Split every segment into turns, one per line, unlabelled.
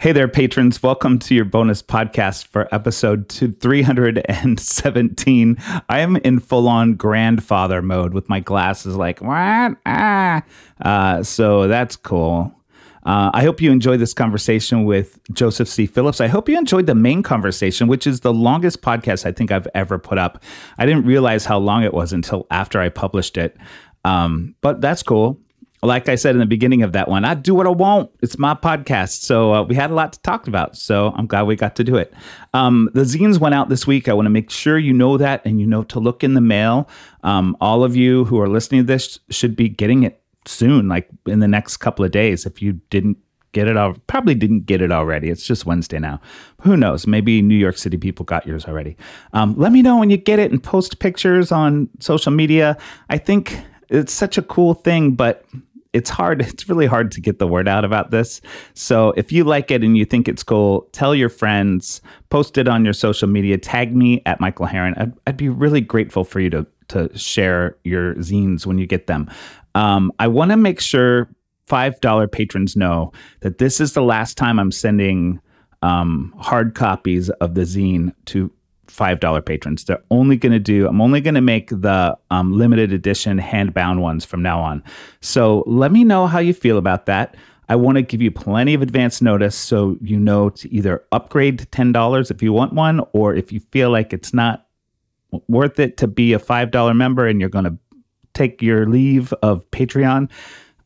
Hey there, patrons. Welcome to your bonus podcast for episode 317. I am in full on grandfather mode with my glasses like, what? Ah. Uh, so that's cool. Uh, I hope you enjoyed this conversation with Joseph C. Phillips. I hope you enjoyed the main conversation, which is the longest podcast I think I've ever put up. I didn't realize how long it was until after I published it. Um, but that's cool like I said in the beginning of that one, I do what I want. It's my podcast. So uh, we had a lot to talk about. So I'm glad we got to do it. Um, the zines went out this week. I want to make sure you know that and you know to look in the mail. Um, all of you who are listening to this should be getting it soon, like in the next couple of days. If you didn't get it, al- probably didn't get it already. It's just Wednesday now. Who knows? Maybe New York City people got yours already. Um, let me know when you get it and post pictures on social media. I think it's such a cool thing, but it's hard. It's really hard to get the word out about this. So if you like it and you think it's cool, tell your friends, post it on your social media, tag me at Michael Harren. I'd, I'd be really grateful for you to to share your zines when you get them. Um, I want to make sure five dollar patrons know that this is the last time I'm sending um, hard copies of the zine to $5 patrons. They're only going to do, I'm only going to make the um, limited edition hand bound ones from now on. So let me know how you feel about that. I want to give you plenty of advance notice so you know to either upgrade to $10 if you want one, or if you feel like it's not worth it to be a $5 member and you're going to take your leave of Patreon.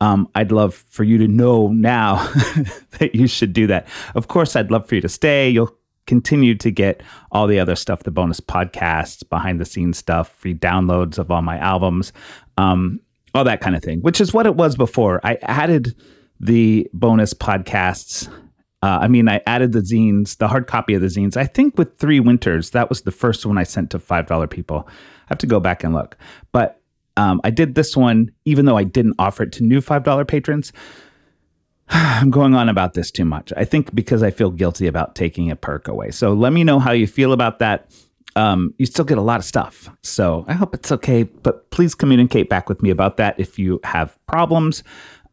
Um, I'd love for you to know now that you should do that. Of course, I'd love for you to stay. You'll continue to get all the other stuff the bonus podcasts behind the scenes stuff free downloads of all my albums um, all that kind of thing which is what it was before. I added the bonus podcasts uh, i mean i added the zines the hard copy of the zines. I think with three winters that was the first one i sent to five dollar people. I have to go back and look. But um, i did this one even though i didn't offer it to new five dollar patrons I'm going on about this too much. I think because I feel guilty about taking a perk away. So let me know how you feel about that. Um, you still get a lot of stuff. So I hope it's okay. But please communicate back with me about that if you have problems,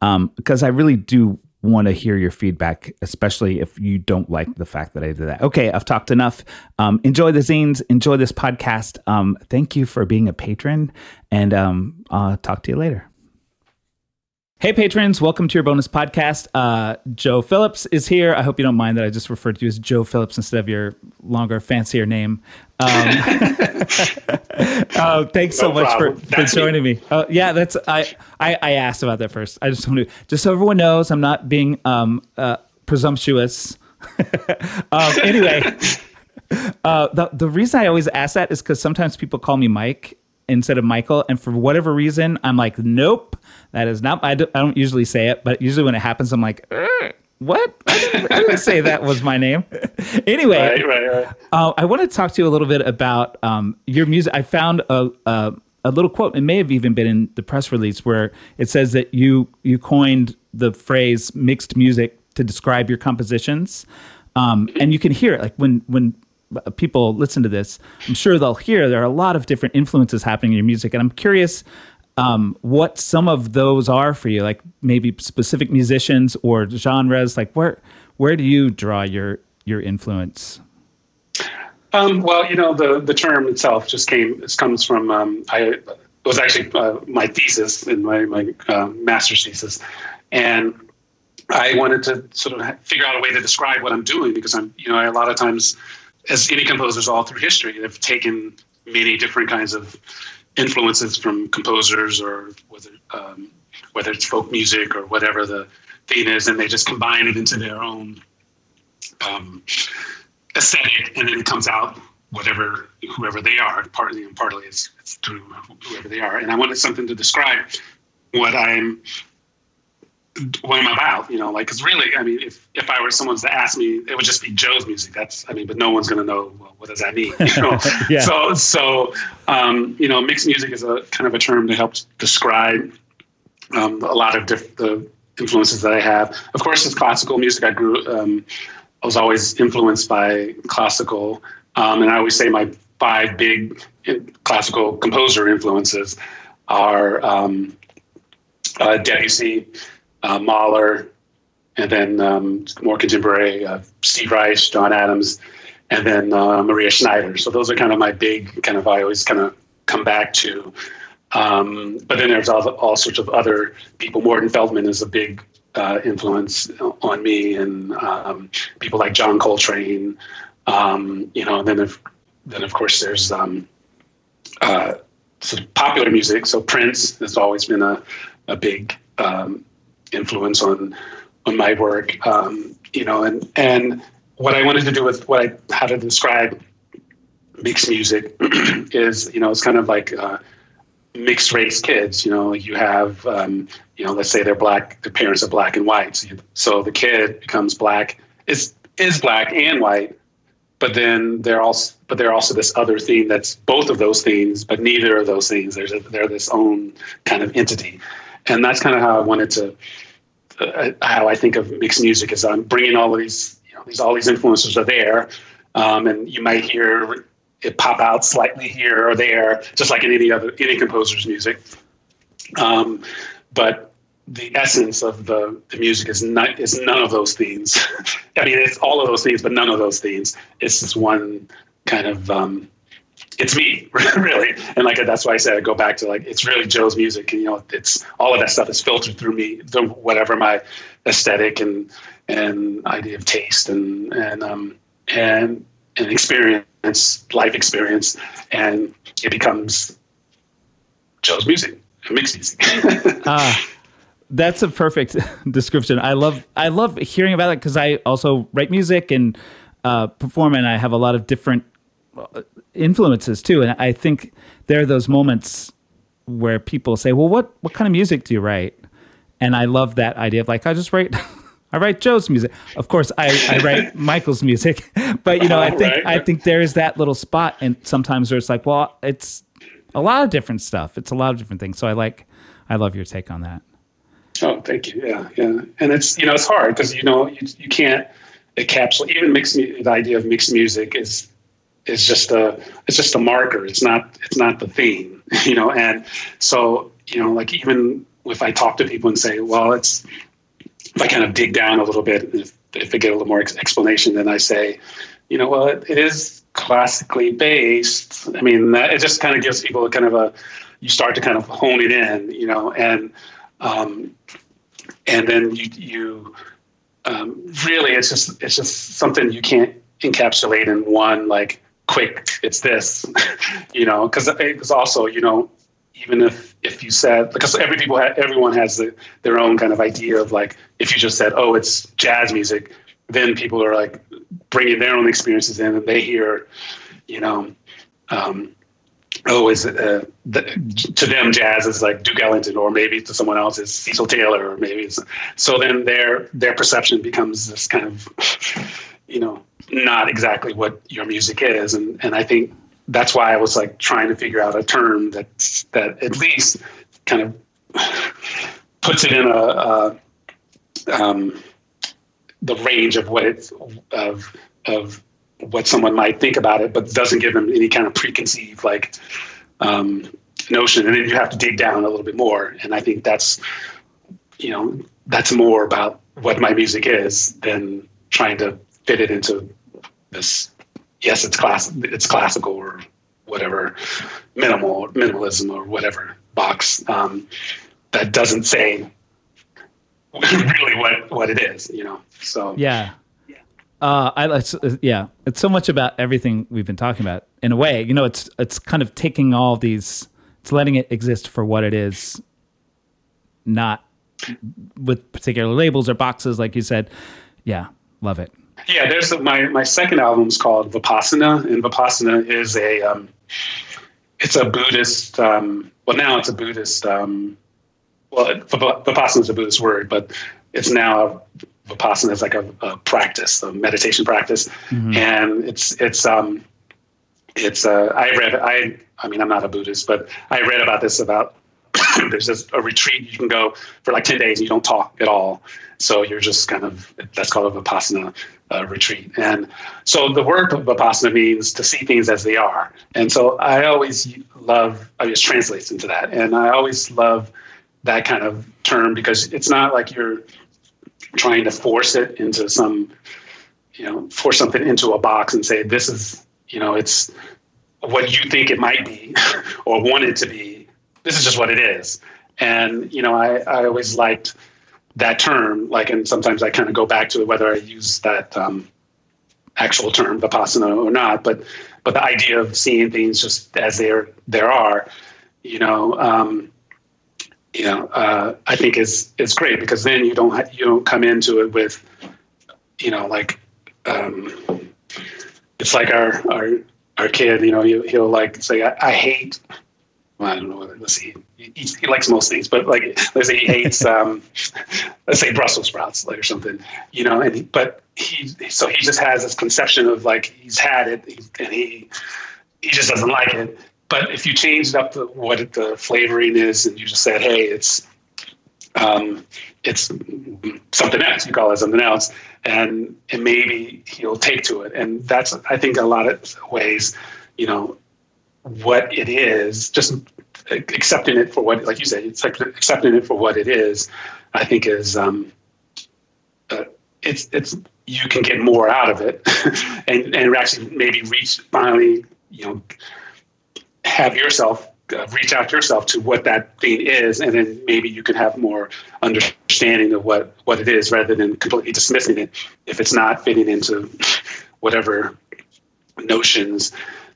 um, because I really do want to hear your feedback, especially if you don't like the fact that I did that. Okay, I've talked enough. Um, enjoy the zines, enjoy this podcast. Um, thank you for being a patron, and um, I'll talk to you later. Hey, patrons, welcome to your bonus podcast. Uh, Joe Phillips is here. I hope you don't mind that I just referred to you as Joe Phillips instead of your longer, fancier name. Um, uh, thanks so
No
much for, for
That's
joining me. Uh, yeah, that's I, I. I asked about that first. I just want to just so everyone knows I'm not being um, uh, presumptuous. um, anyway, uh, the the reason I always ask that is because sometimes people call me Mike instead of Michael, and for whatever reason, I'm like, nope, that is not. I don't, I don't usually say it, but usually when it happens, I'm like, "Er, what? I didn't, I didn't say that was my name. anyway,
Right, right, right.
uh, I want to talk to you a little bit about um, your music. I found a, a a little quote. It may have even been in the press release where it says that you you coined the phrase "mixed music" to describe your compositions, um, and you can hear it like when when people listen to this. I'm sure they'll hear there are a lot of different influences happening in your music, and I'm curious. Um, what some of those are for you, like maybe specific musicians or genres, like where where do you draw your your influence?
Um, well, you know, the, the term itself just came, comes from, um, I, it was actually uh, my thesis in my, my uh, master's thesis. And I wanted to sort of figure out a way to describe what I'm doing because I'm, you know, a lot of times, as any composers all through history, they've taken many different kinds of influences from composers or whether, um, whether it's folk music or whatever the theme is, and they just combine it into their own um, aesthetic, and then it comes out whatever whoever they are. Partly and partly it's, it's through whoever they are. And I wanted something to describe what I'm what I'm about. You know, like because really, I mean, if if I were someone to ask me, it would just be Joe's music. That's I mean, but no one's going to know well, what does that mean. You know?
Yeah.
So so um, you know, mixed music is a kind of a term to help describe um, a lot of diff- the influences that I have. Of course, it's classical music. I grew. Um, I was always influenced by classical, um, and I always say my five big classical composer influences are um, uh, Debussy, uh, Mahler, and then um, more contemporary, uh, Steve Reich, John Adams, and then uh, Maria Schneider. So those are kind of my big kind of I always kind of come back to. Um, but then there's all, all sorts of other people. Morton Feldman is a big uh, influence on me, and um, people like John Coltrane. Um, you know, then if, then of course there's um, uh, sort of popular music. So Prince has always been a a big um, influence on on my work. Um, you know, and and what I wanted to do with what I how to describe mixed music is you know it's kind of like uh, mixed race kids. You know, you have um, you know let's say they're black, their parents are black and white, so, you, so the kid becomes black is is black and white, but then they're also but they're also this other thing that's both of those things, but neither of those things. There's a, they're this own kind of entity, and that's kind of how I wanted to. Uh, how I think of mixed music is I'm bringing all of these, you know, these all these influences are there, um, and you might hear it pop out slightly here or there, just like in any other any composer's music. Um, but the essence of the, the music is not is none of those things. I mean, it's all of those things, but none of those things. It's this one kind of um, it's me really, and like that's why I said I go back to like it's really Joe's music, and you know, it's all of that stuff is filtered through me, through whatever my aesthetic and and idea of taste and and um and and experience, life experience, and it becomes Joe's music, mixed music.
Ah, that's a perfect description. I love I love hearing about it because I also write music and uh, perform, and I have a lot of different uh, influences too. And I think there are those moments where people say, "Well, what what kind of music do you write?" And I love that idea of like I just write. I write Joe's music. Of course, I, I write Michael's music, but you know, I think right. I think there is that little spot, and sometimes where it's like, well, it's a lot of different stuff. It's a lot of different things. So I like, I love your take on that.
Oh, thank you. Yeah, yeah. And it's you know it's hard because you know you, you can't encapsulate even mixed the idea of mixed music is is just a it's just a marker. It's not it's not the theme, you know. And so you know, like even if I talk to people and say, well, it's if I kind of dig down a little bit, if, if I get a little more explanation, then I say, you know, well, it, it is classically based. I mean, that, it just kind of gives people a kind of a you start to kind of hone it in, you know, and um, and then you you um, really it's just it's just something you can't encapsulate in one like quick it's this you know because because also you know even if if you said because every people ha- everyone has the, their own kind of idea of like if you just said oh it's jazz music then people are like bringing their own experiences in and they hear you know um, oh, is uh, the, to them jazz is like Duke Ellington, or maybe to someone else is Cecil Taylor, or maybe it's, so then their their perception becomes this kind of, you know, not exactly what your music is, and and I think that's why I was like trying to figure out a term that that at least kind of puts it in a, a um, the range of what it's of of what someone might think about it, but doesn't give them any kind of preconceived like um, notion. And then you have to dig down a little bit more. And I think that's, you know, that's more about what my music is than trying to fit it into this. Yes, it's class. It's classical or whatever, minimal minimalism or whatever box. Um, that doesn't say really what what it is. You know. So
yeah. Uh, I it's, uh, yeah, it's so much about everything we've been talking about. In a way, you know, it's it's kind of taking all these, it's letting it exist for what it is, not with particular labels or boxes, like you said. Yeah, love it.
Yeah, there's my my second album is called Vipassana, and Vipassana is a um, it's a Buddhist. Um, well, now it's a Buddhist. Um, well, Vipassana is a Buddhist word, but it's now vipassana is like a, a practice, a meditation practice, mm-hmm. and it's it's um it's uh, I read I I mean I'm not a Buddhist, but I read about this about there's just a retreat you can go for like 10 days and you don't talk at all. So you're just kind of that's called a vipassana uh, retreat. And so the word vipassana means to see things as they are. And so i always love i just translates into that. And i always love that kind of term because it's not like you're trying to force it into some, you know, force something into a box and say this is, you know, it's what you think it might be or want it to be. This is just what it is. And you know, I, I always liked that term. Like, and sometimes I kind of go back to it whether I use that um, actual term vipassana or not. But but the idea of seeing things just as there there are, you know, um, you know, uh, I think is is great because then you don't ha- you don't come into it with, you know, like um, it's like our our our kid, you know, he, he'll like say, I, I hate I don't know. Let's see. He, he, likes most things, but like, let's say he hates, um, let's say Brussels sprouts, like or something, you know. And he, but he, so he just has this conception of like he's had it, and he he just doesn't like it. But if you changed up the, what the flavoring is, and you just said, hey, it's um, it's something else. You call it something else, and and maybe he'll take to it. And that's I think a lot of ways, you know, what it is, just accepting it for what, like you said, it's like accepting it for what it is. I think is um, uh, it's it's you can get more out of it, and and actually maybe reach finally, you know, have yourself uh, reach out yourself to what that thing is, and then maybe you can have more understanding of what what it is, rather than completely dismissing it if it's not fitting into whatever notions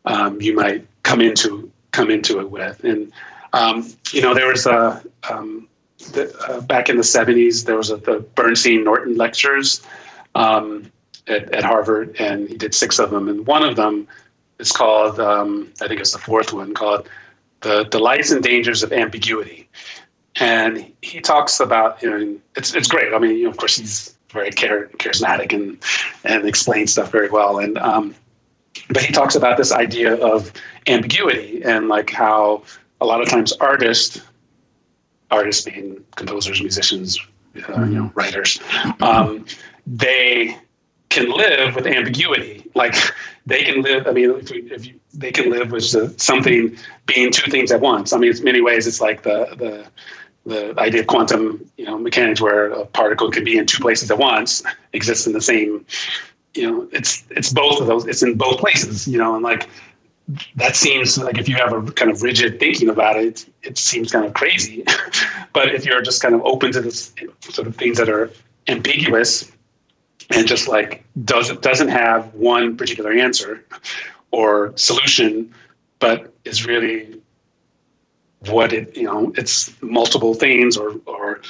um, you might come into come into it with. And um, you know, there was a um, the, uh, back in the '70s. There was a, the Bernstein Norton lectures um, at, at, Harvard, and he did six of them. And one of them is called, um, I think it's the fourth one, called "The Delights and Dangers of Ambiguity." And he talks about, you know, it's it's great. I mean, you know, of course, he's very charismatic and and explains stuff very well. And um, but he talks about this idea of ambiguity and like how a lot of times artists artists being composers musicians uh, you know mm-hmm. writers um, they can live with ambiguity like they can live i mean if, you, if you, they can live with something being two things at once i mean in many ways it's like the the the idea of quantum you know mechanics where a particle can be in two places at once exists in the same you know, it's it's both of those. It's in both places, you know, and like that seems like if you have a kind of rigid thinking about it, it seems kind of crazy. but if you're just kind of open to this sort of things that are ambiguous and just like doesn't doesn't have one particular answer or solution, but is really what it you know it's multiple things or or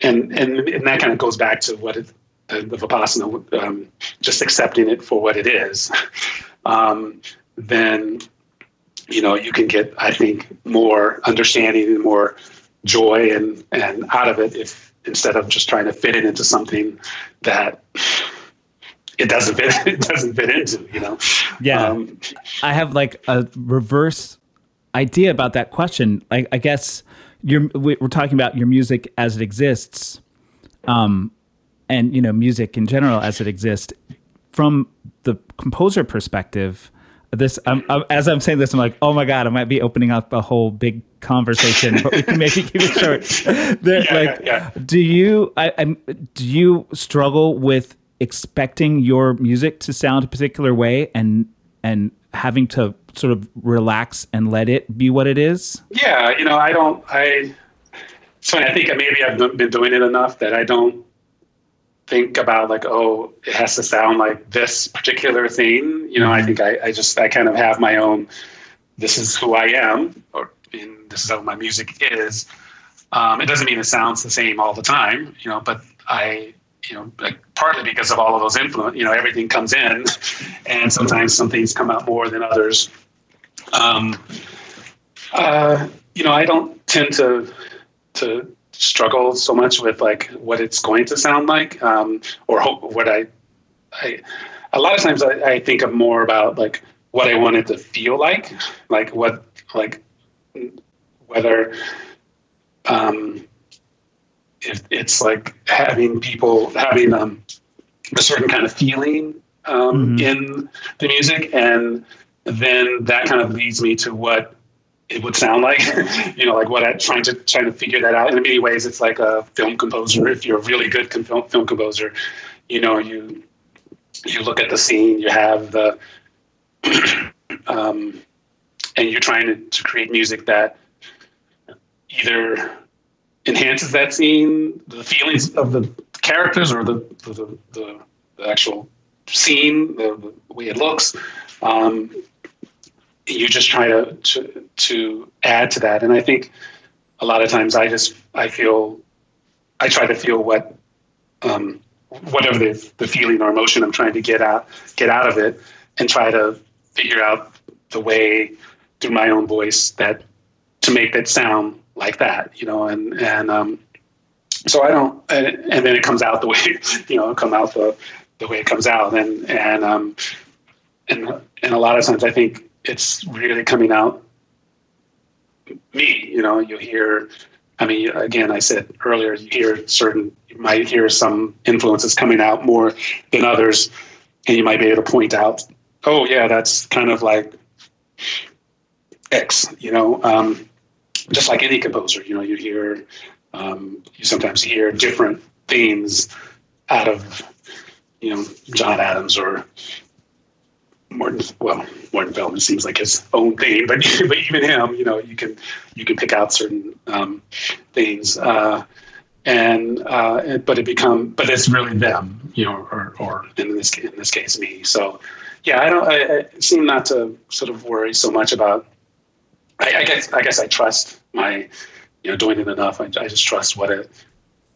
and and and that kind of goes back to what it the, the vipassana, um, just accepting it for what it is, um, then you know you can get, I think, more understanding and more joy and and out of it if instead of just trying to fit it into something that it doesn't fit it doesn't fit into you know?
Yeah. Um, i have like a reverse idea about that question. Like i guess you're we're talking about your music as it exists. Um and you know music in general as it exists from the composer perspective this I'm, I'm, as i'm saying this i'm like oh my god i might be opening up a whole big conversation but we can maybe keep it short yeah, like yeah, yeah. do you I, I, do you struggle with expecting your music to sound a particular way and and having to sort of relax and let it be what it is
yeah you know i don't i funny i think maybe i've been doing it enough that i don't think about like oh it has to sound like this particular thing you know i mm-hmm. think I, I just i kind of have my own this is who i am or this is how my music is. Um, it doesn't mean it sounds the same all the time you know but i you know like partly because of all of those influence you know everything comes in and sometimes some things come out more than others. Um, uh, you know i don't tend to to struggle so much with like what it's going to sound like um, or hope what I, I a lot of times I, I, think of more about like what I wanted to feel like like what like whether um, if it's like having people having um, a certain kind of feeling um, mm-hmm. in the music and then that kind of leads me to what it would sound like, you know, like what I'm trying to trying to figure that out. In many ways, it's like a film composer. If you're a really good film, film composer, you know, you you look at the scene, you have the, um, and you're trying to, to create music that either enhances that scene, the feelings of the characters, or the the, the, the actual scene, the, the, way it looks. Um, you just try to, to to add to that, and I think a lot of times I just I feel I try to feel what um, whatever the, the feeling or emotion I'm trying to get out get out of it, and try to figure out the way through my own voice that to make it sound like that, you know, and and um, so I don't, and, and then it comes out the way you know, come out the the way it comes out, and and um, and and a lot of times I think it's really coming out me. You know, you hear. I mean, again, I said earlier, you hear certain, you might hear some influences coming out more than others, and you might be able to point out, oh yeah, that's kind of like X. You know, um, just like any composer, you know, you hear, um, you sometimes hear different themes out of, you know, John Adams or Morton. Well, Morton Feldman seems like his own thing, but but even him, you know, you can you can pick out certain um, things. Uh, and uh, but it become but it's really them you know or, or in this in this case me so yeah i don't I, I seem not to sort of worry so much about I, I, guess I guess I trust my, you know, doing it enough. I, I just trust what it,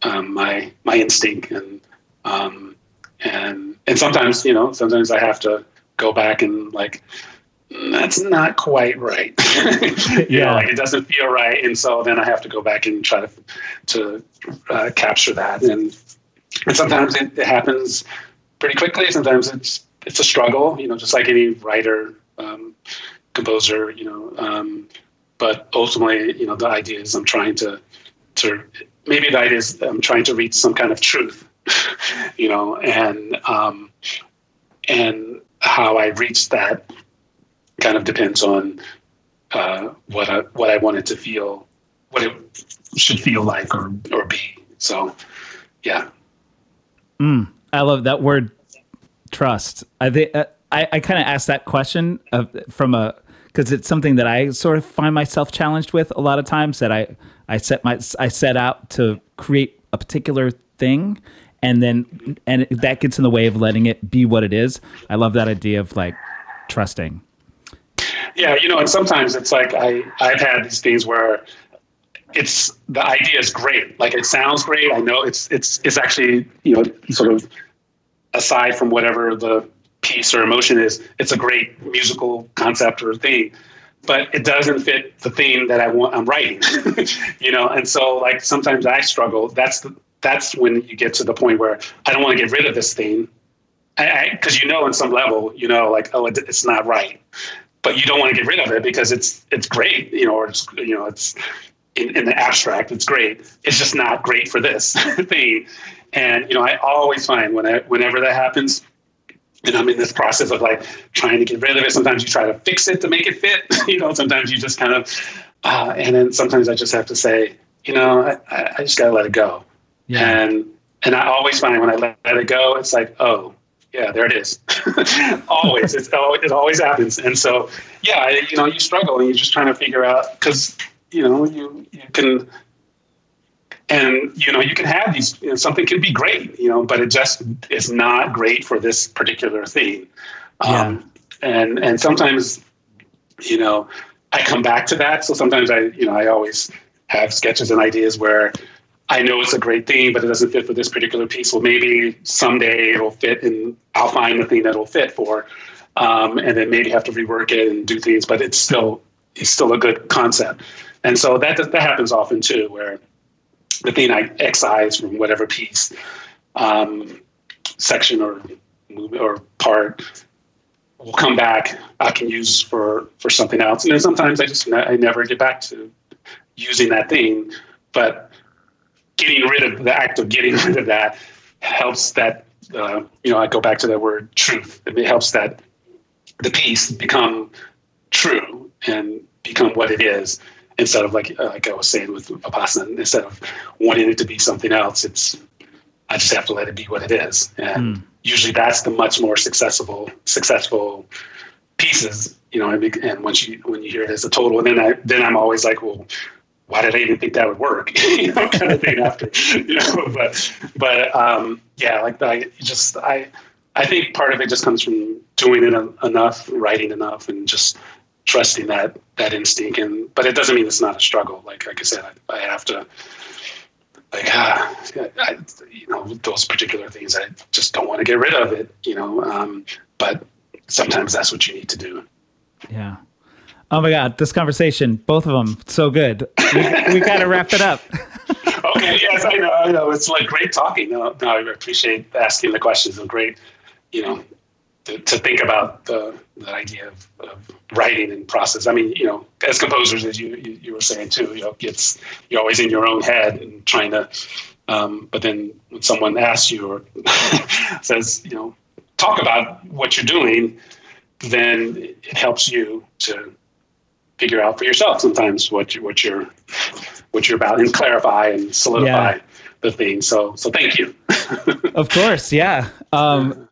um, my my instinct and um, and and sometimes you know sometimes I have to go back and like that's not quite right. yeah. know, like it doesn't feel right, and so then I have to go back and try to to uh, capture that. And and sometimes it, it, happens pretty quickly. Sometimes it's it's a struggle. You know, just like any writer. Um, composer, you know. Um, but ultimately, you know, the idea is I'm trying to, to maybe the idea is I'm trying to reach some kind of truth, you know, and um, and how I reach that kind of depends on uh, what I what I wanted to feel, what it should feel like or or be. So, yeah.
Mm, I love that word, trust. I think. Uh, I, I kind of asked that question of, from a because it's something that I sort of find myself challenged with a lot of times that I I set my I set out to create a particular thing and then and that gets in the way of letting it be what it is. I love that idea of like trusting.
Yeah, you know, and sometimes it's like I I've had these things where it's the idea is great. Like it sounds great. I know it's it's it's actually, you know, sort of aside from whatever the piece or emotion is it's a great musical concept or thing but it doesn't fit the theme that I want I'm writing you know and so like sometimes I struggle that's the, that's when you get to the point where I don't want to get rid of this thing because you know on some level you know like oh it, it's not right but you don't want to get rid of it because it's it's great you know or it's you know it's in, in the abstract it's great it's just not great for this thing and you know I always find when I, whenever that happens and I'm in this process of like trying to get rid of it. Sometimes you try to fix it to make it fit, you know, sometimes you just kind of, uh, and then sometimes I just have to say, you know, I, I just got to let it go. Yeah. And, and I always find when I let, let it go, it's like, oh, yeah, there it is. always, it's always, it always happens. And so, yeah, you know, you struggle and you're just trying to figure out because you know you you can and you know you can have these you know, something can be great you know but it just is not great for this particular yeah. um, and and sometimes you know i come back to that so sometimes i you know i always have sketches and ideas where i know it's a great theme but it doesn't fit for this particular piece well maybe someday it'll fit and i'll find the thing that'll fit for um, and then maybe have to rework it and do things but it's still it's still a good concept and so that that happens often too where the thing I excise from whatever piece, um, section or or part will come back. I can use for for something else, and then sometimes I just I never get back to using that thing. But getting rid of the act of getting rid of that helps that uh, you know I go back to that word truth. It helps that the piece become true and become what it is instead of like like I was saying with Vipassana, instead of wanting it to be something else, it's I just have to let it be what it is. And mm. usually that's the much more successful successful pieces, you know. And once you when you hear it as a total, and then I then I'm always like, well, why did I even think that would work? you know, kind of thing after, you know. But but um, yeah, like I just I I think part of it just comes from doing it enough, writing enough, and just trusting that that instinct. And but it doesn't mean it's not a struggle. Like like I said, I, I have to like ah, I, you know those particular things i just don't want to get rid of it you know um, but sometimes that's what you need to do
yeah oh my god this conversation both of them so good we, we gotta wrap it up
okay yes i know i know it's like great talking no, no i appreciate asking the questions and great you know to, to think about the, the idea of, of, writing and process. I mean, you know, as composers, as you, you, you were saying too, you know, it's you're always in your own head and trying to. Um, but then when someone asks you or says, you know, talk about what you're doing, then it helps you to figure out for yourself sometimes what you, what you're what you're about and clarify and solidify yeah. the thing. So so thank you.
of course, yeah. Um,